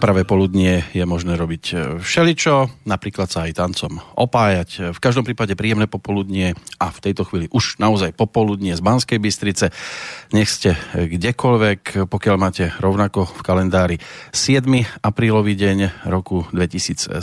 Na pravé poludnie je možné robiť e, všeličo, napríklad sa aj tancom opájať. V každom prípade príjemné popoludnie a v tejto chvíli už naozaj popoludnie z Banskej Bystrice. Nech ste kdekoľvek, pokiaľ máte rovnako v kalendári 7. aprílový deň roku 2017,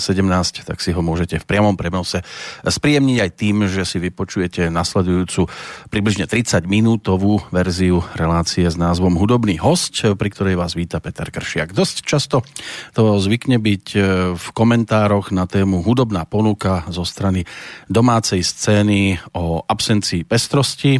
tak si ho môžete v priamom prenose spríjemniť aj tým, že si vypočujete nasledujúcu približne 30 minútovú verziu relácie s názvom Hudobný host, pri ktorej vás víta Peter Kršiak. Dosť často to zvykne byť e, v komentároch na tému hudobná ponuka zo strany domácej scény o absencii pestrosti.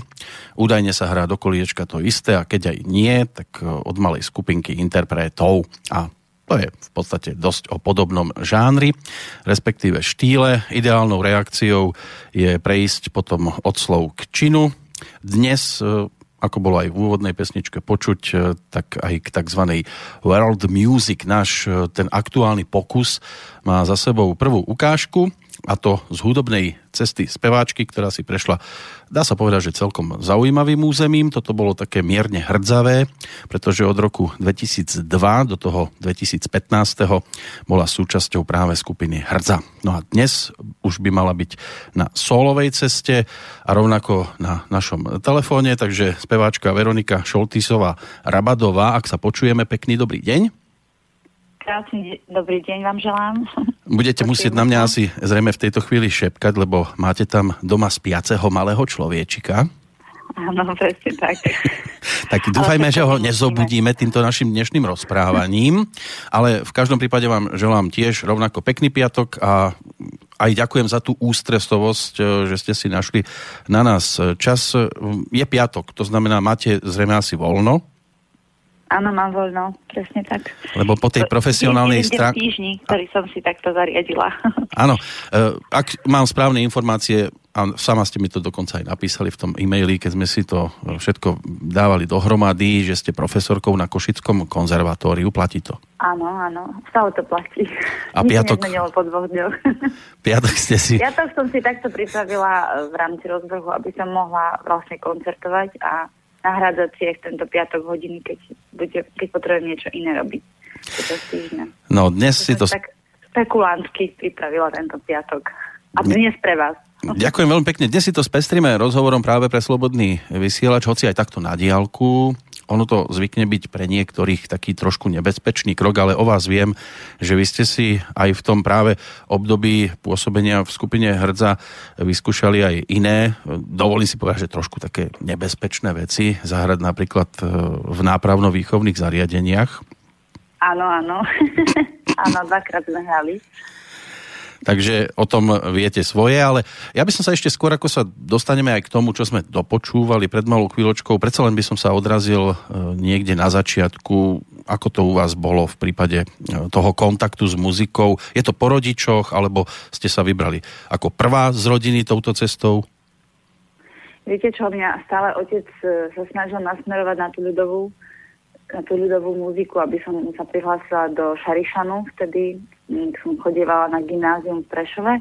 Údajne sa hrá do koliečka to isté a keď aj nie, tak e, od malej skupinky interpretov a to je v podstate dosť o podobnom žánri, respektíve štýle. Ideálnou reakciou je prejsť potom od slov k činu. Dnes e, ako bolo aj v úvodnej pesničke počuť, e, tak aj k tzv. world music náš e, ten aktuálny pokus má za sebou prvú ukážku a to z hudobnej cesty speváčky, ktorá si prešla, dá sa povedať, že celkom zaujímavým územím. Toto bolo také mierne hrdzavé, pretože od roku 2002 do toho 2015 bola súčasťou práve skupiny Hrdza. No a dnes už by mala byť na solovej ceste a rovnako na našom telefóne, takže speváčka Veronika Šoltisová Rabadová, ak sa počujeme, pekný dobrý deň. Krásny dobrý deň vám želám. Budete musieť na mňa asi zrejme v tejto chvíli šepkať, lebo máte tam doma spiaceho malého človečika. Áno, presne tak. tak dúfajme, že ho nezobudíme týmto našim dnešným rozprávaním, ale v každom prípade vám želám tiež rovnako pekný piatok a aj ďakujem za tú ústrestovosť, že ste si našli na nás čas. Je piatok, to znamená, máte zrejme asi voľno. Áno, mám voľno, presne tak. Lebo po tej profesionálnej stránke... týždni, ktorý som si takto zariadila. Áno, e, ak mám správne informácie, a sama ste mi to dokonca aj napísali v tom e-maili, keď sme si to všetko dávali dohromady, že ste profesorkou na Košickom konzervatóriu, platí to? Áno, áno, stále to platí. A piatok... po dvoch dňoch. Piatok ste si... Piatok som si takto pripravila v rámci rozvrhu, aby som mohla vlastne koncertovať a aj tento piatok hodiny, keď, bude, keď potrebujem niečo iné robiť. No dnes si to... Tak spekulantsky pripravila tento piatok. A dnes pre vás. Ďakujem veľmi pekne. Dnes si to spestrime rozhovorom práve pre Slobodný vysielač, hoci aj takto na diálku. Ono to zvykne byť pre niektorých taký trošku nebezpečný krok, ale o vás viem, že vy ste si aj v tom práve období pôsobenia v skupine Hrdza vyskúšali aj iné, dovolím si povedať, že trošku také nebezpečné veci, zahrať napríklad e, v nápravno-výchovných zariadeniach. Áno, áno. áno, dvakrát sme hrali takže o tom viete svoje, ale ja by som sa ešte skôr, ako sa dostaneme aj k tomu, čo sme dopočúvali pred malou chvíľočkou, predsa len by som sa odrazil e, niekde na začiatku, ako to u vás bolo v prípade e, toho kontaktu s muzikou. Je to po rodičoch, alebo ste sa vybrali ako prvá z rodiny touto cestou? Viete čo, mňa stále otec e, sa snažil nasmerovať na tú ľudovú tú ľudovú muziku, aby som sa prihlásila do Šarišanu. Vtedy som chodievala na gymnázium v Prešove,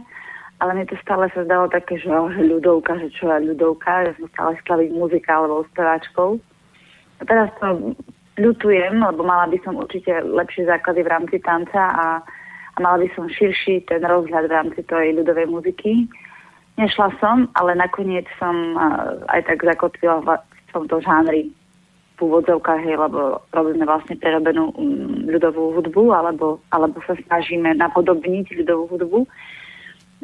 ale mne to stále sa zdalo také, že, oh, že ľudovka, že čo je ľudovka, že som stále chcela byť alebo speváčkou. A teraz to ľutujem, lebo mala by som určite lepšie základy v rámci tanca a, a mala by som širší ten rozhľad v rámci tej ľudovej muziky. Nešla som, ale nakoniec som aj tak zakotvila v tomto žánri v úvodzovkách, hej, lebo robíme vlastne prerobenú um, ľudovú hudbu, alebo, alebo sa snažíme napodobniť ľudovú hudbu.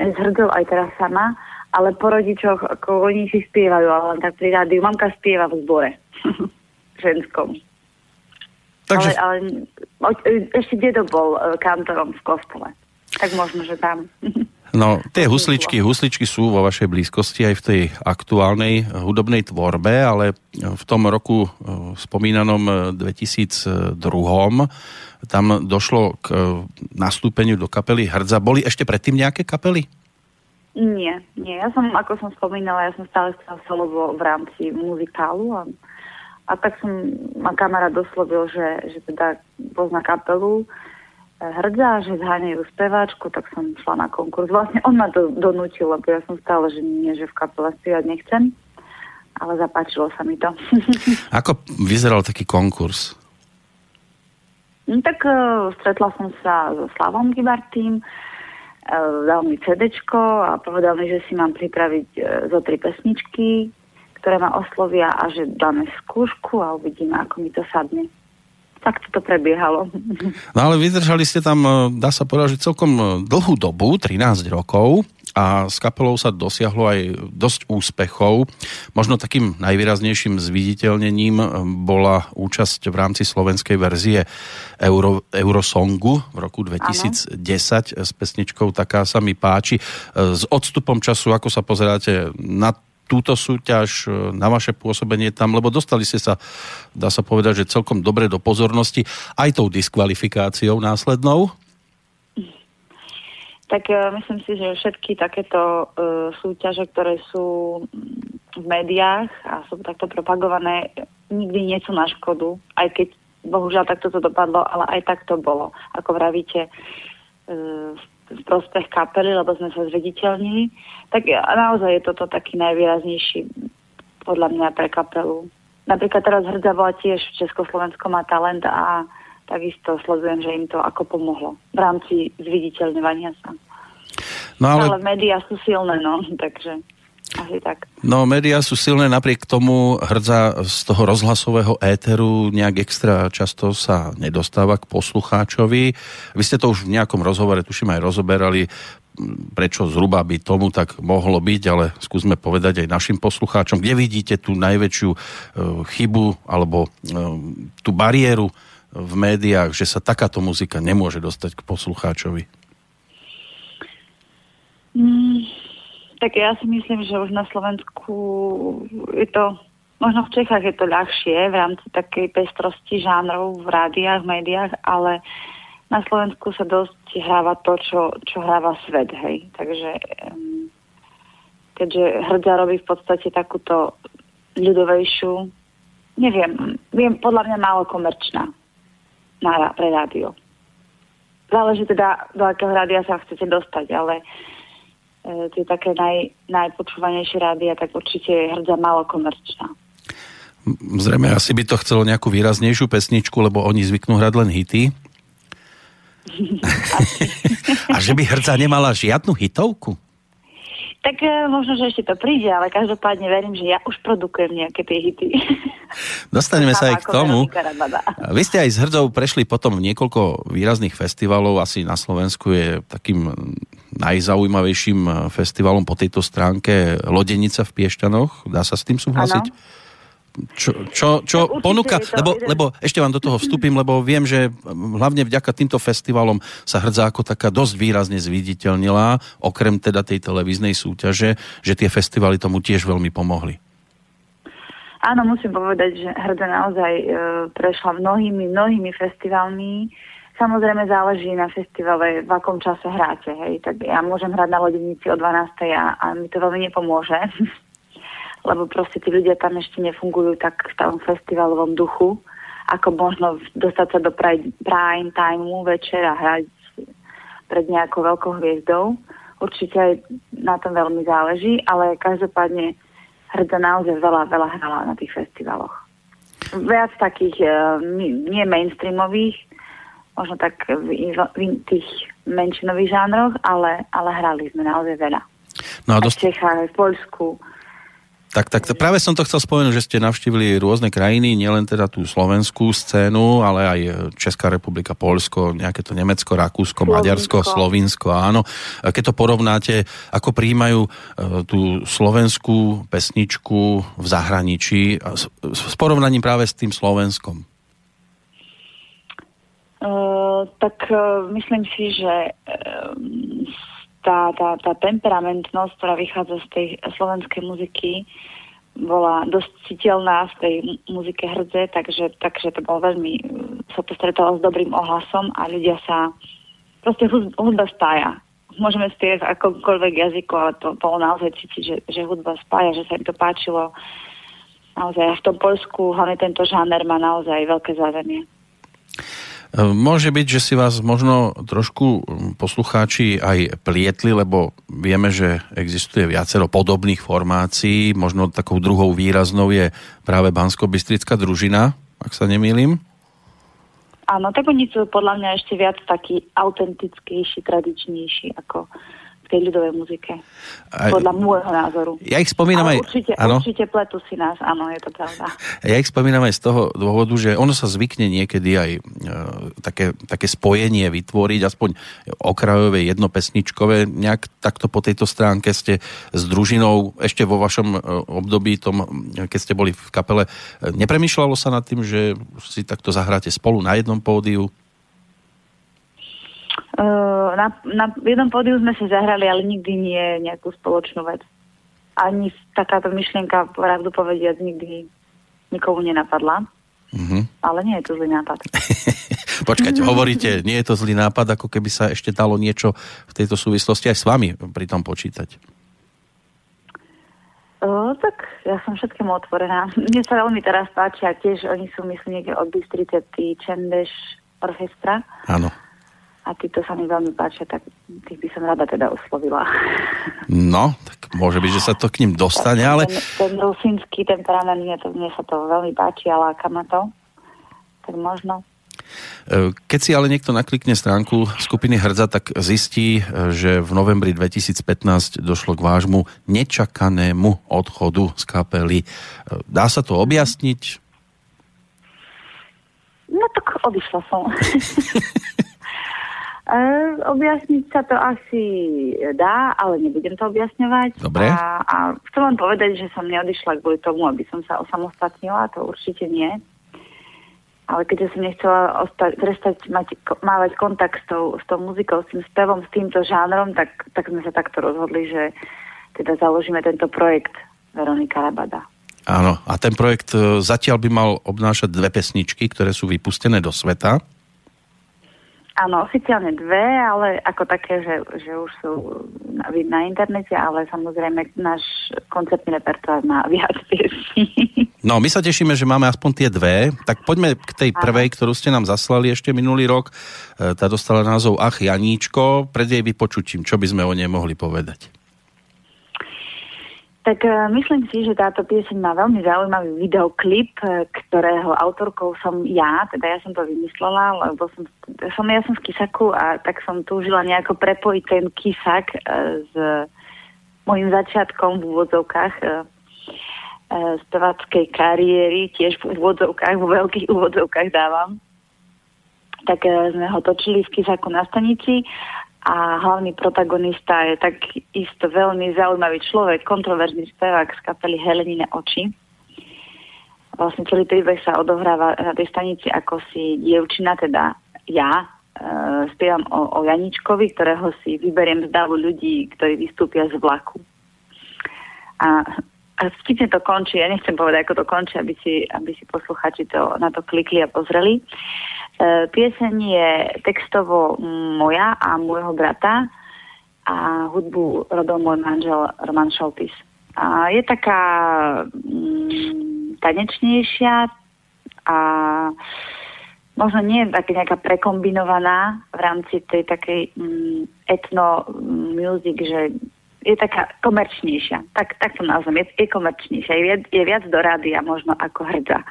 Zhrdzol aj teraz sama, ale po rodičoch, ako oni si spievajú, ale len tak pri rádiu. Mamka spieva v zbore. ženskom. Takže... Ale, ale ešte dedo bol uh, kantorom v kostole. Tak možno, že tam. No, tie husličky, husličky sú vo vašej blízkosti aj v tej aktuálnej hudobnej tvorbe, ale v tom roku eh, spomínanom 2002 eh, tam došlo k eh, nastúpeniu do kapely Hrdza. Boli ešte predtým nejaké kapely? Nie, nie. Ja som, ako som spomínala, ja som stále chcela solovo v rámci muzikálu a, a tak som ma kamarát doslovil, že, že teda pozná kapelu hrdza, že zháňajú speváčku, tak som šla na konkurs. Vlastne on ma to donútil, lebo ja som stále, že nie, že v kapele spievať nechcem. Ale zapáčilo sa mi to. Ako vyzeral taký konkurs? No, tak uh, stretla som sa so Slavom Gibartým, uh, dal mi CD a povedal mi, že si mám pripraviť uh, zo tri pesničky, ktoré ma oslovia a že dáme skúšku a uvidíme, ako mi to sadne. Tak to prebiehalo. No ale vydržali ste tam, dá sa povedať, že celkom dlhú dobu, 13 rokov a s kapelou sa dosiahlo aj dosť úspechov. Možno takým najvýraznejším zviditeľnením bola účasť v rámci slovenskej verzie Euro, Eurosongu v roku 2010 ano. s pesničkou Taká sa mi páči. S odstupom času, ako sa pozeráte na túto súťaž, na vaše pôsobenie tam, lebo dostali ste sa, dá sa povedať, že celkom dobre do pozornosti aj tou diskvalifikáciou následnou tak uh, myslím si, že všetky takéto uh, súťaže, ktoré sú v médiách a sú takto propagované, nikdy nie sú na škodu, aj keď bohužiaľ takto to dopadlo, ale aj tak to bolo. Ako vravíte, v prospech kapely, lebo sme sa zvediteľnili, tak naozaj je toto taký najvýraznejší podľa mňa pre kapelu. Napríklad teraz Hrdza tiež v Československu má talent a takisto sledujem, že im to ako pomohlo v rámci zviditeľňovania sa. No ale... ale médiá sú silné, no, takže asi tak. No, médiá sú silné, napriek tomu hrdza z toho rozhlasového éteru nejak extra často sa nedostáva k poslucháčovi. Vy ste to už v nejakom rozhovore, tuším aj rozoberali, prečo zhruba by tomu tak mohlo byť, ale skúsme povedať aj našim poslucháčom, kde vidíte tú najväčšiu e, chybu alebo e, tú bariéru v médiách, že sa takáto muzika nemôže dostať k poslucháčovi? Mm, tak ja si myslím, že už na Slovensku je to, možno v Čechách je to ľahšie v rámci takej pestrosti žánrov v rádiách, médiách, ale na Slovensku sa dosť hráva to, čo, čo hráva svet, hej. Takže um, keďže hrdza robí v podstate takúto ľudovejšiu, neviem, viem, podľa mňa málo komerčná na, pre rádio. Záleží teda, do akého rádia sa chcete dostať, ale tie také naj, najpočúvanejšie rádia, tak určite je hrdza malo komerčná. Zrejme asi by to chcelo nejakú výraznejšiu pesničku, lebo oni zvyknú hrať len hity. A že by hrdza nemala žiadnu hitovku? Tak e, možno, že ešte to príde, ale každopádne verím, že ja už produkujem nejaké tie hity. Dostaneme sa aj k tomu. Vy ste aj s Hrdzou prešli potom niekoľko výrazných festivalov, asi na Slovensku je takým najzaujímavejším festivalom po tejto stránke Lodenica v Piešťanoch. Dá sa s tým súhlasiť? Ano čo, čo, čo ponúka, lebo, lebo ešte vám do toho vstúpim, lebo viem, že hlavne vďaka týmto festivalom sa hrdza ako taká dosť výrazne zviditeľnila, okrem teda tej televíznej súťaže, že tie festivaly tomu tiež veľmi pomohli. Áno, musím povedať, že hrdza naozaj e, prešla mnohými, mnohými festivalmi. Samozrejme záleží na festivale, v akom čase hráte. Hej. Tak ja môžem hrať na lodenici o 12. a, a mi to veľmi nepomôže. lebo proste tí ľudia tam ešte nefungujú tak v tom festivalovom duchu, ako možno dostať sa do prime, prime time večer a hrať pred nejakou veľkou hviezdou. Určite aj na tom veľmi záleží, ale každopádne hrdza naozaj veľa, veľa hrala na tých festivaloch. Viac takých uh, nie mainstreamových, možno tak v, v tých menšinových žánroch, ale, ale hrali sme naozaj veľa. No a dost... V Čechách, v Poľsku, tak, tak práve som to chcel spomenúť, že ste navštívili rôzne krajiny, nielen teda tú slovenskú scénu, ale aj Česká republika, Polsko, nejaké to Nemecko, Rakúsko, Slovinsko. Maďarsko, Slovinsko, áno. Keď to porovnáte, ako príjmajú e, tú slovenskú pesničku v zahraničí s porovnaním práve s tým Slovenskom? Uh, tak uh, myslím si, že uh, tá, tá, tá temperamentnosť, ktorá vychádza z tej slovenskej muziky, bola dosť citeľná v tej muzike hrdze, takže, takže to bolo veľmi, sa to stretalo s dobrým ohlasom a ľudia sa, proste hudba spája. Môžeme spievať v akomkoľvek jazyku, ale to bolo naozaj cítiť, že, že hudba spája, že sa im to páčilo. Naozaj v tom Polsku, hlavne tento žáner má naozaj veľké zázemie. Môže byť, že si vás možno trošku poslucháči aj plietli, lebo vieme, že existuje viacero podobných formácií. Možno takou druhou výraznou je práve bansko bystrická družina, ak sa nemýlim. Áno, tak oni sú podľa mňa ešte viac taký autentickejší, tradičnejší ako tej ľudovej muzike. Aj, podľa môjho názoru. Ja ich spomínam Ale aj... Určite, áno? určite pletu si nás, áno, je to pravda. Ja ich spomínam aj z toho dôvodu, že ono sa zvykne niekedy aj e, také, také spojenie vytvoriť, aspoň okrajové, jednopesničkové. Nejak takto po tejto stránke ste s družinou ešte vo vašom e, období, tom, keď ste boli v kapele, e, nepremýšľalo sa nad tým, že si takto zahráte spolu na jednom pódiu? Na, na jednom pódiu sme si zahrali, ale nikdy nie nejakú spoločnú vec. Ani takáto myšlienka, pravdu povediať, nikdy nikomu nenapadla. Mm-hmm. Ale nie je to zlý nápad. Počkajte, hovoríte, nie je to zlý nápad, ako keby sa ešte dalo niečo v tejto súvislosti aj s vami pri tom počítať. O, tak ja som všetkému otvorená. Mne sa veľmi teraz páčia, tiež oni sú, myslím, niekde od Bystrice, tí Čendeš orchestra. Áno a títo sa mi veľmi páčia, tak tých by som rada teda oslovila. No, tak môže byť, že sa to k ním dostane, ale... Ten, ten rusínsky temperament, mne, to, mne sa to veľmi páči a láka ma to. Tak možno. E, keď si ale niekto naklikne stránku skupiny Hrdza, tak zistí, e, že v novembri 2015 došlo k vášmu nečakanému odchodu z kapely. E, dá sa to objasniť? No tak odišla som. E, objasniť sa to asi dá, ale nebudem to objasňovať. Dobre. A, a chcem len povedať, že som neodišla kvôli tomu, aby som sa osamostatnila, to určite nie. Ale keďže som nechcela ostať, prestať mať, mávať kontakt s tou, s tou muzikou, s tým spevom, s týmto žánrom, tak, tak sme sa takto rozhodli, že teda založíme tento projekt Veronika Rabada. Áno, a ten projekt e, zatiaľ by mal obnášať dve pesničky, ktoré sú vypustené do sveta. Áno, oficiálne dve, ale ako také, že, že už sú na, na internete, ale samozrejme náš koncertný repertoár má viac piesní. No, my sa tešíme, že máme aspoň tie dve. Tak poďme k tej prvej, ktorú ste nám zaslali ešte minulý rok. E, tá dostala názov Ach Janíčko. Pred jej vypočutím, čo by sme o nej mohli povedať? Tak uh, myslím si, že táto pieseň má veľmi zaujímavý videoklip, uh, ktorého autorkou som ja, teda ja som to vymyslela, lebo som, som ja som z Kisaku a tak som túžila nejako prepojiť ten Kisak uh, s mojim začiatkom v úvodzovkách spevackej kariéry, tiež v úvodzovkách, vo veľkých úvodzovkách dávam. Tak sme ho točili v Kisaku na stanici a hlavný protagonista je tak isto veľmi zaujímavý človek, kontroverzný spevák z kapely Helenine oči. Vlastne celý príbeh sa odohráva na tej stanici, ako si dievčina, teda ja, e, spievam o, o Janičkovi, ktorého si vyberiem z davu ľudí, ktorí vystúpia z vlaku. A, vtipne to končí, ja nechcem povedať, ako to končí, aby si, aby si posluchači to, na to klikli a pozreli. E, pieseň je textovo moja a môjho brata a hudbu rodol môj manžel Roman Šoltis. A je taká mm, tanečnejšia a možno nie nejaká prekombinovaná v rámci tej takej mm, etno music, že je taká komerčnejšia. Tak, tak to nazvem. Je, je komerčnejšia. Je, je viac do rádia možno ako hrdza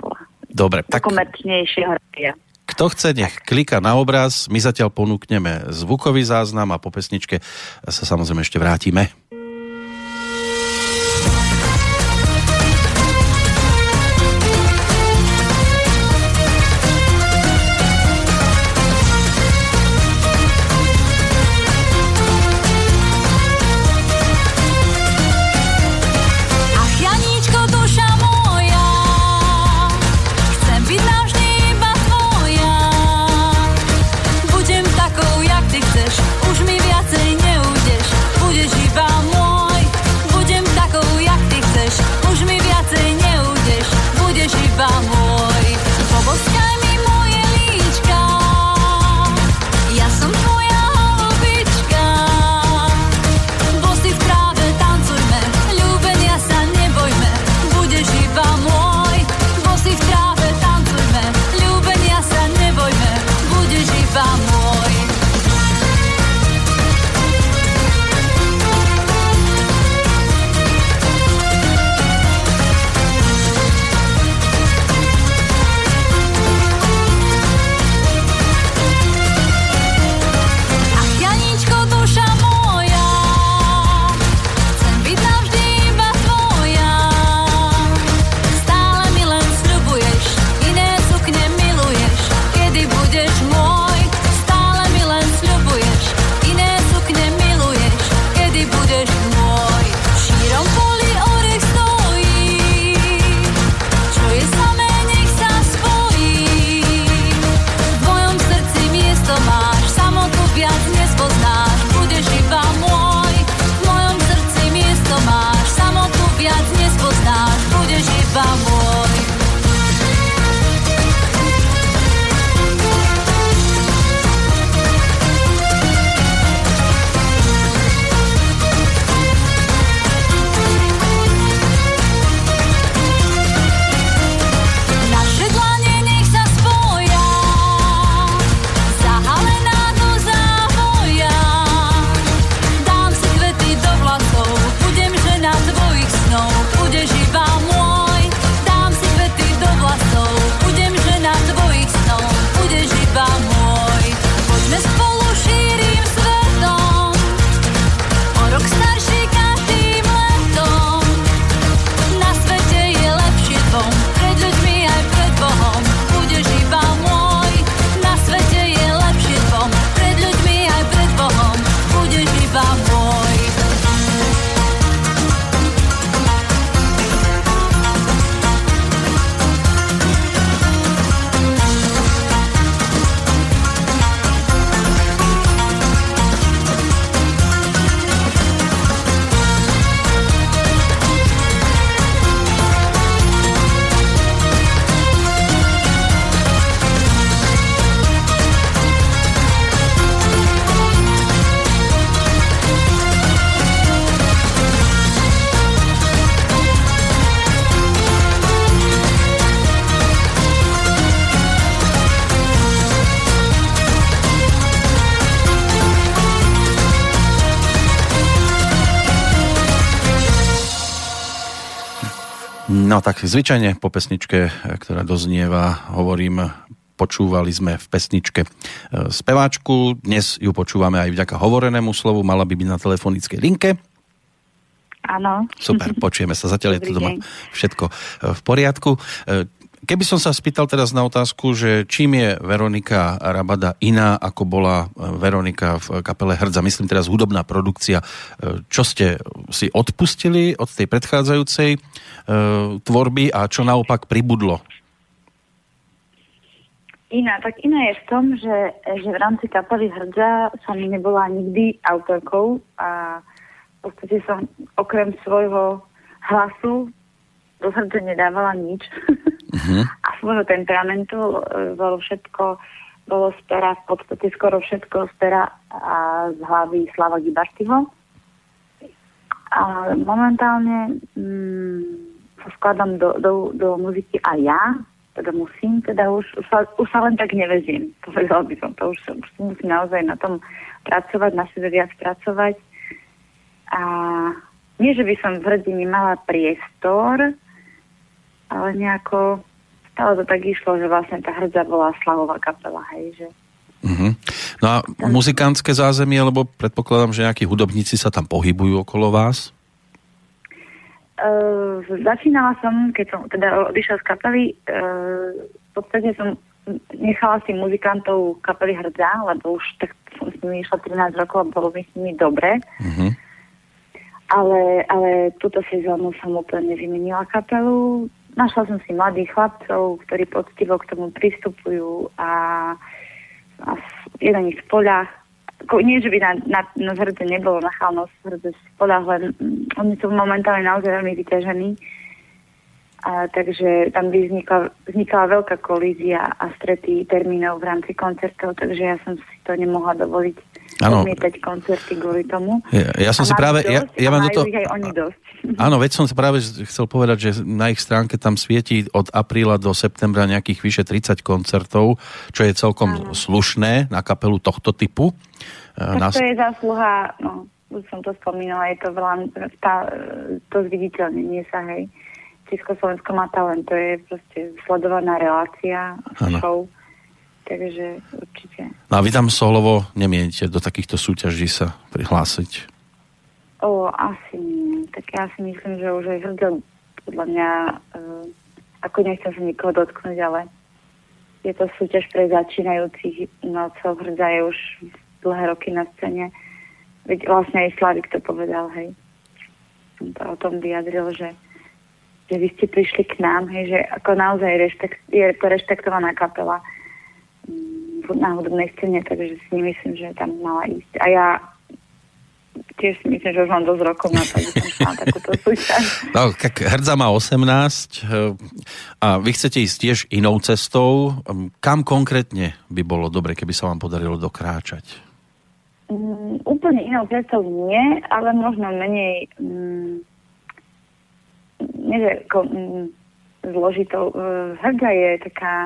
bola. Dobre, tak... Komerčnejšieho rádia. Kto chce, nech klika na obraz. My zatiaľ ponúkneme zvukový záznam a po pesničke sa samozrejme ešte vrátime. Tak zvyčajne po pesničke, ktorá doznieva, hovorím, počúvali sme v pesničke e, speváčku, dnes ju počúvame aj vďaka hovorenému slovu, mala by byť na telefonickej linke. Áno. Super, počujeme sa. Zatiaľ Dobrý je to doma deň. všetko e, v poriadku. E, keby som sa spýtal teraz na otázku, že čím je Veronika Rabada iná, ako bola Veronika v kapele Hrdza, myslím teraz hudobná produkcia, čo ste si odpustili od tej predchádzajúcej tvorby a čo naopak pribudlo? Iná, tak iná je v tom, že, že v rámci kapely Hrdza som nebola nikdy autorkou a v podstate som okrem svojho hlasu do srdce nedávala nič. Uh-huh. a svojho temperamentu e, bolo všetko, bolo z pera, v podstate skoro všetko z pera a z hlavy Slava Gibartiho. A momentálne mm, sa skladám do, do, do muziky aj ja, teda musím, teda už, už, sa, už sa len tak neveziem, povedal by som to, už, už musím naozaj na tom pracovať, na sebe viac pracovať. A nie, že by som v hrdini mala priestor, ale nejako stále to tak išlo, že vlastne tá hrdza bola slavová kapela, hej, že Uh-huh. No a muzikantské zázemie, lebo predpokladám, že nejakí hudobníci sa tam pohybujú okolo vás? Uh, začínala som, keď som teda odišla z kapely, uh, v podstate som nechala si muzikantov kapely Hrdza, lebo už tak som s nimi išla 13 rokov a bolo mi s nimi dobre. Uh-huh. Ale, ale túto sezónu som úplne vymenila kapelu. Našla som si mladých chlapcov, ktorí poctivo k tomu pristupujú a, a je na nich spoľah nie, že by na, na, na zhrde nebolo nachálnosť zhrde spodách, len mm, oni sú momentálne naozaj veľmi vyťažení. A, takže tam by vznikla, vznikala veľká kolízia a strety termínov v rámci koncertov, takže ja som si to nemohla dovoliť ano. odmietať koncerty kvôli tomu. Ja, ja som si práve... Dosť, ja, ja mám do toho... aj oni dosť. Áno, veď som si práve chcel povedať, že na ich stránke tam svieti od apríla do septembra nejakých vyše 30 koncertov, čo je celkom ano. slušné na kapelu tohto typu. Tak Nás... to je zásluha, no, už som to spomínala, je to veľa, tá, to zviditeľnenie sa, hej. Československo má talent, to je proste sledovaná relácia, ano. show, takže určite. No a vy tam solovo nemienite do takýchto súťaží sa prihlásiť? O, asi nie. Tak ja si myslím, že už aj hrdel podľa mňa, uh, ako nechcem sa nikoho dotknúť, ale je to súťaž pre začínajúcich, no co hrdza je už dlhé roky na scéne. Veď vlastne aj Slavik to povedal, hej. Som to o tom vyjadril, že, že vy ste prišli k nám, hej, že ako naozaj rešpekt, je to rešpektovaná kapela na hudobnej scéne, takže si nemyslím, že tam mala ísť. A ja tiež si myslím, že už mám dosť rokov na to, aby som šla takúto súťaž. No, tak hrdza má 18 eh, a vy chcete ísť tiež inou cestou. Kam konkrétne by bolo dobre, keby sa vám podarilo dokráčať? Mm, úplne inou cestou nie, ale možno menej mm, nie, že ako, mm, zložitou. Uh, hrdza je taká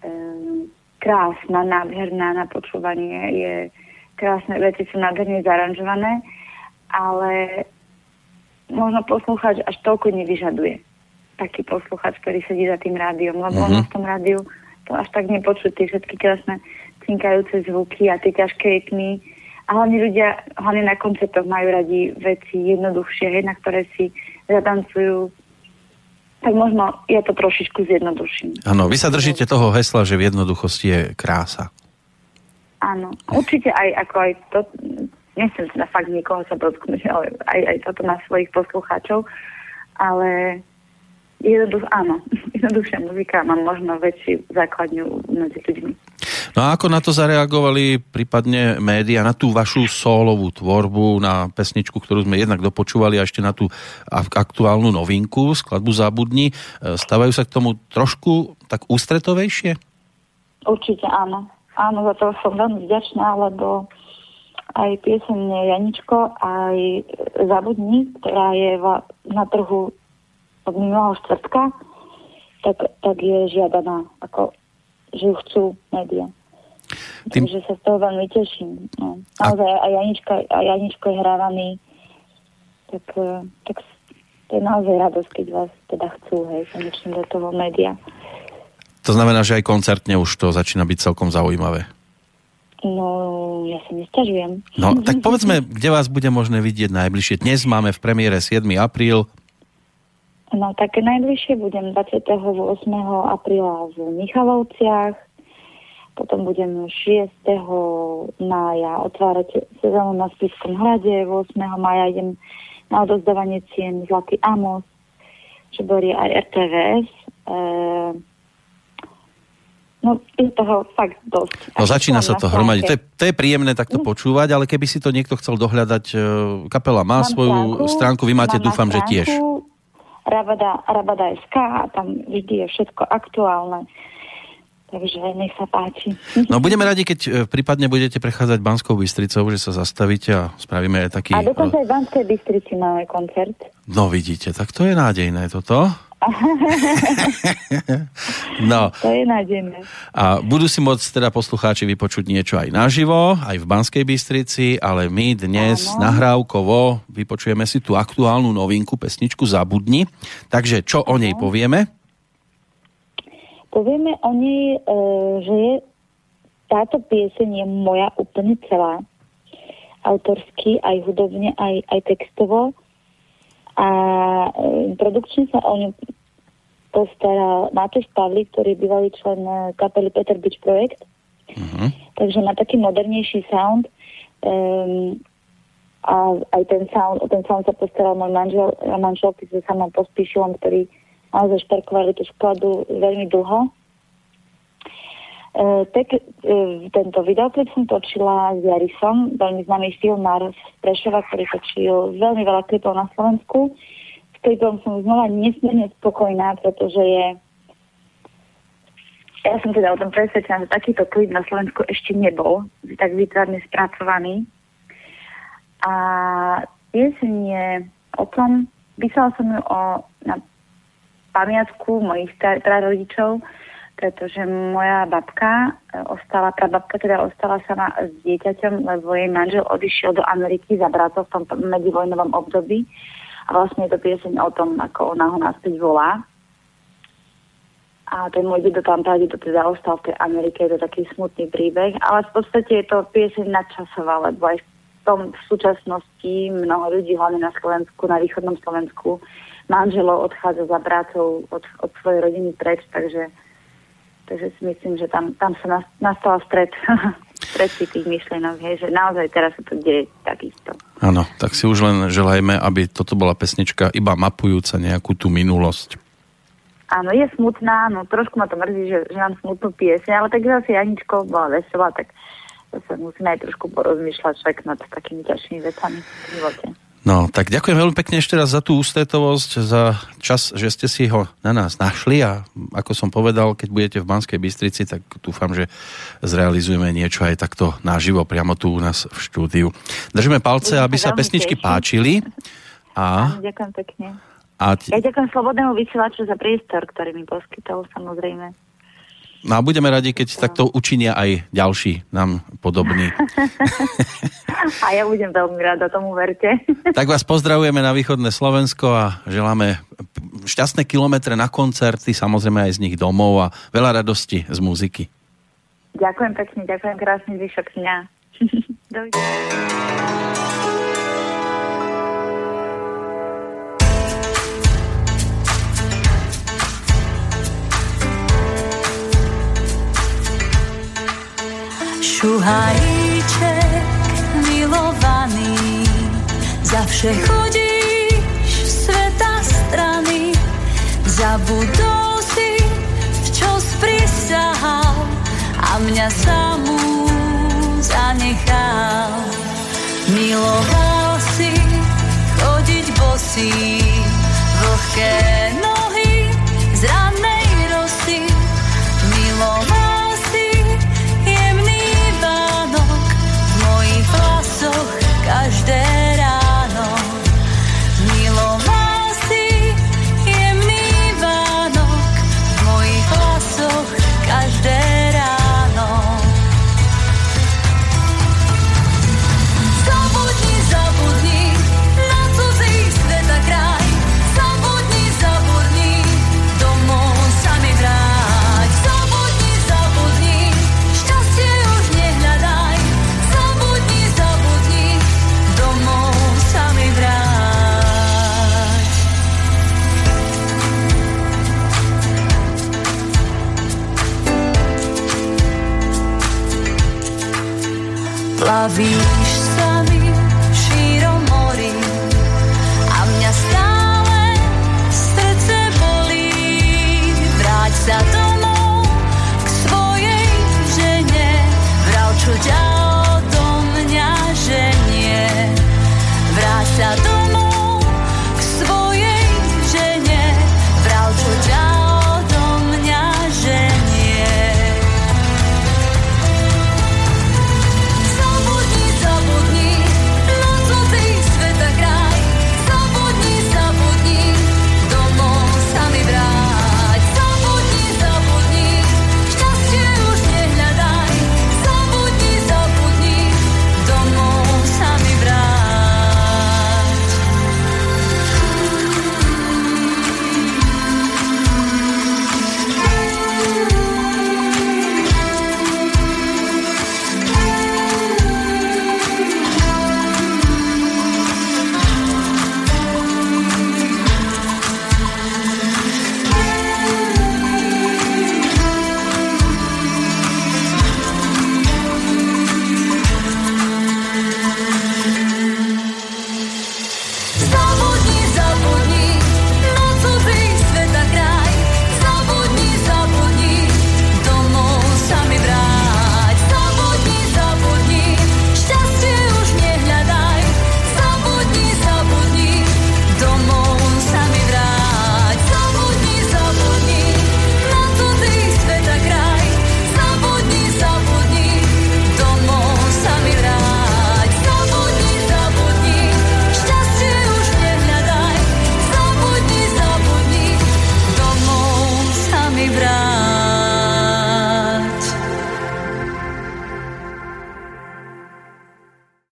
um, krásna, nádherná na počúvanie, je krásne veci sú nádherne zaranžované, ale možno poslúchať až toľko nevyžaduje. Taký posluchač, ktorý sedí za tým rádiom, lebo uh-huh. v tom rádiu to až tak nepočuť tie všetky krásne cinkajúce zvuky a tie ťažké rytmy. A hlavne ľudia, hlavne na koncertoch majú radi veci jednoduchšie, na ktoré si zatancujú. Tak možno ja to trošičku zjednoduším. Áno, vy sa držíte toho hesla, že v jednoduchosti je krása. Áno, určite aj ako aj to, nechcem na fakt niekoho sa dotknúť, ale aj, aj toto má svojich poslucháčov, ale jednoducho, áno, jednoduchšia muzika má možno väčší základňu medzi ľuďmi. No a ako na to zareagovali prípadne média, na tú vašu solovú tvorbu, na pesničku, ktorú sme jednak dopočúvali a ešte na tú aktuálnu novinku, skladbu Zábudni. E, stávajú sa k tomu trošku tak ústretovejšie? Určite áno. Áno, za to som veľmi vďačná, lebo aj piesenne Janičko, aj Zabudni, ktorá je na trhu od minulého štvrtka, tak, tak je žiadaná, ako, že ju chcú médiá. Tým... Takže sa z toho veľmi teším. No. Naozaj a... aj Janička, aj Janičko je hrávaný, tak, eh, tak to je naozaj radosť, keď vás teda chcú, hej, konečne do toho média. To znamená, že aj koncertne už to začína byť celkom zaujímavé. No, ja sa nestažujem. No, tak povedzme, kde vás bude možné vidieť najbližšie. Dnes máme v premiére 7. apríl. No, tak najbližšie budem 28. apríla v Michalovciach, potom budem 6. mája otvárať sezónu na Spiskom hrade, 8. mája idem na odozdávanie cien Zlatý Amos, čo boli aj RTVS. E, No, je toho fakt dosť. No začína sa to hromadiť. To je, to je príjemné takto mm. počúvať, ale keby si to niekto chcel dohľadať, e, kapela má mám svoju stránku, stránku, vy máte, dúfam, stránku, že tiež. Rabada, Rabada SK a tam vždy je všetko aktuálne. Takže nech sa páči. No budeme radi, keď e, prípadne budete prechádzať Banskou Bystricou, že sa zastavíte a spravíme aj taký... A dokonca aj v Banskej Bystrici máme koncert. No vidíte, tak to je nádejné toto. no. To je nádejné. A budú si môcť teda poslucháči vypočuť niečo aj naživo, aj v Banskej Bystrici, ale my dnes Áno. nahrávkovo vypočujeme si tú aktuálnu novinku, pesničku Zabudni. Takže čo o nej povieme? Povieme o nej, e, že je, táto pieseň je moja úplne celá. Autorsky, aj hudobne, aj, aj textovo a e, produkčne sa o ňu postaral Matúš Pavlík, ktorý je bývalý člen e, kapely Peter Beach Projekt. Uh-huh. Takže má taký modernejší sound. Um, a aj ten sound, o ten sound sa postaral môj manžel, manželky so samom pospíšilom, ktorý naozaj šperkovali tú skladu veľmi dlho. E, tak, e, tento videoklip som točila s Jarisom, veľmi známy filmár z Prešova, ktorý točil veľmi veľa klipov na Slovensku. S klipom som znova nesmierne spokojná, pretože je ja som teda o tom presvedčená, že takýto klip na Slovensku ešte nebol, tak výtvarne spracovaný. A pieseň je o tom, písala som ju o, na pamiatku mojich prarodičov, pretože moja babka e, ostala, prababka teda ostala sama s dieťaťom, lebo jej manžel odišiel do Ameriky za brato v tom medzivojnovom období. A vlastne je to pieseň o tom, ako ona ho naspäť volá. A ten môj dedo tam to teda ostal v tej Amerike, je to taký smutný príbeh, ale v podstate je to pieseň nadčasová, lebo aj v tom v súčasnosti mnoho ľudí, hlavne na Slovensku, na východnom Slovensku, manželov odchádza za bratov od, od svojej rodiny preč, takže Takže si myslím, že tam, tam sa nastala stred, stred tých myšlienok, hej, že naozaj teraz sa to deje takisto. Áno, tak si už len želajme, aby toto bola pesnička iba mapujúca nejakú tú minulosť. Áno, je smutná, no trošku ma to mrzí, že, že mám smutnú piesň, ale tak zase Janičko bola veselá, tak zase musíme aj trošku porozmýšľať však nad takými ťažšími vecami v živote. No, tak ďakujem veľmi pekne ešte raz za tú ústretovosť, za čas, že ste si ho na nás našli a ako som povedal, keď budete v Banskej Bystrici, tak dúfam, že zrealizujeme niečo aj takto naživo, priamo tu u nás v štúdiu. Držíme palce, aby sa pesničky teším. páčili. A... Ďakujem pekne. A t- ja ďakujem Slobodnému vysielaču za priestor, ktorý mi poskytol, samozrejme. No a budeme radi, keď takto učinia aj ďalší nám podobní. A ja budem veľmi rada, tomu verte. Tak vás pozdravujeme na východné Slovensko a želáme šťastné kilometre na koncerty, samozrejme aj z nich domov a veľa radosti z muziky. Ďakujem pekne, ďakujem krásny zvyšok dňa. Dovidenia. Šuhajíček milovaný, vše chodíš sveta strany, zabudol si, v čo sprisahal a mňa samú zanechal. Miloval si chodiť bosý, vlhké nohy Lá vi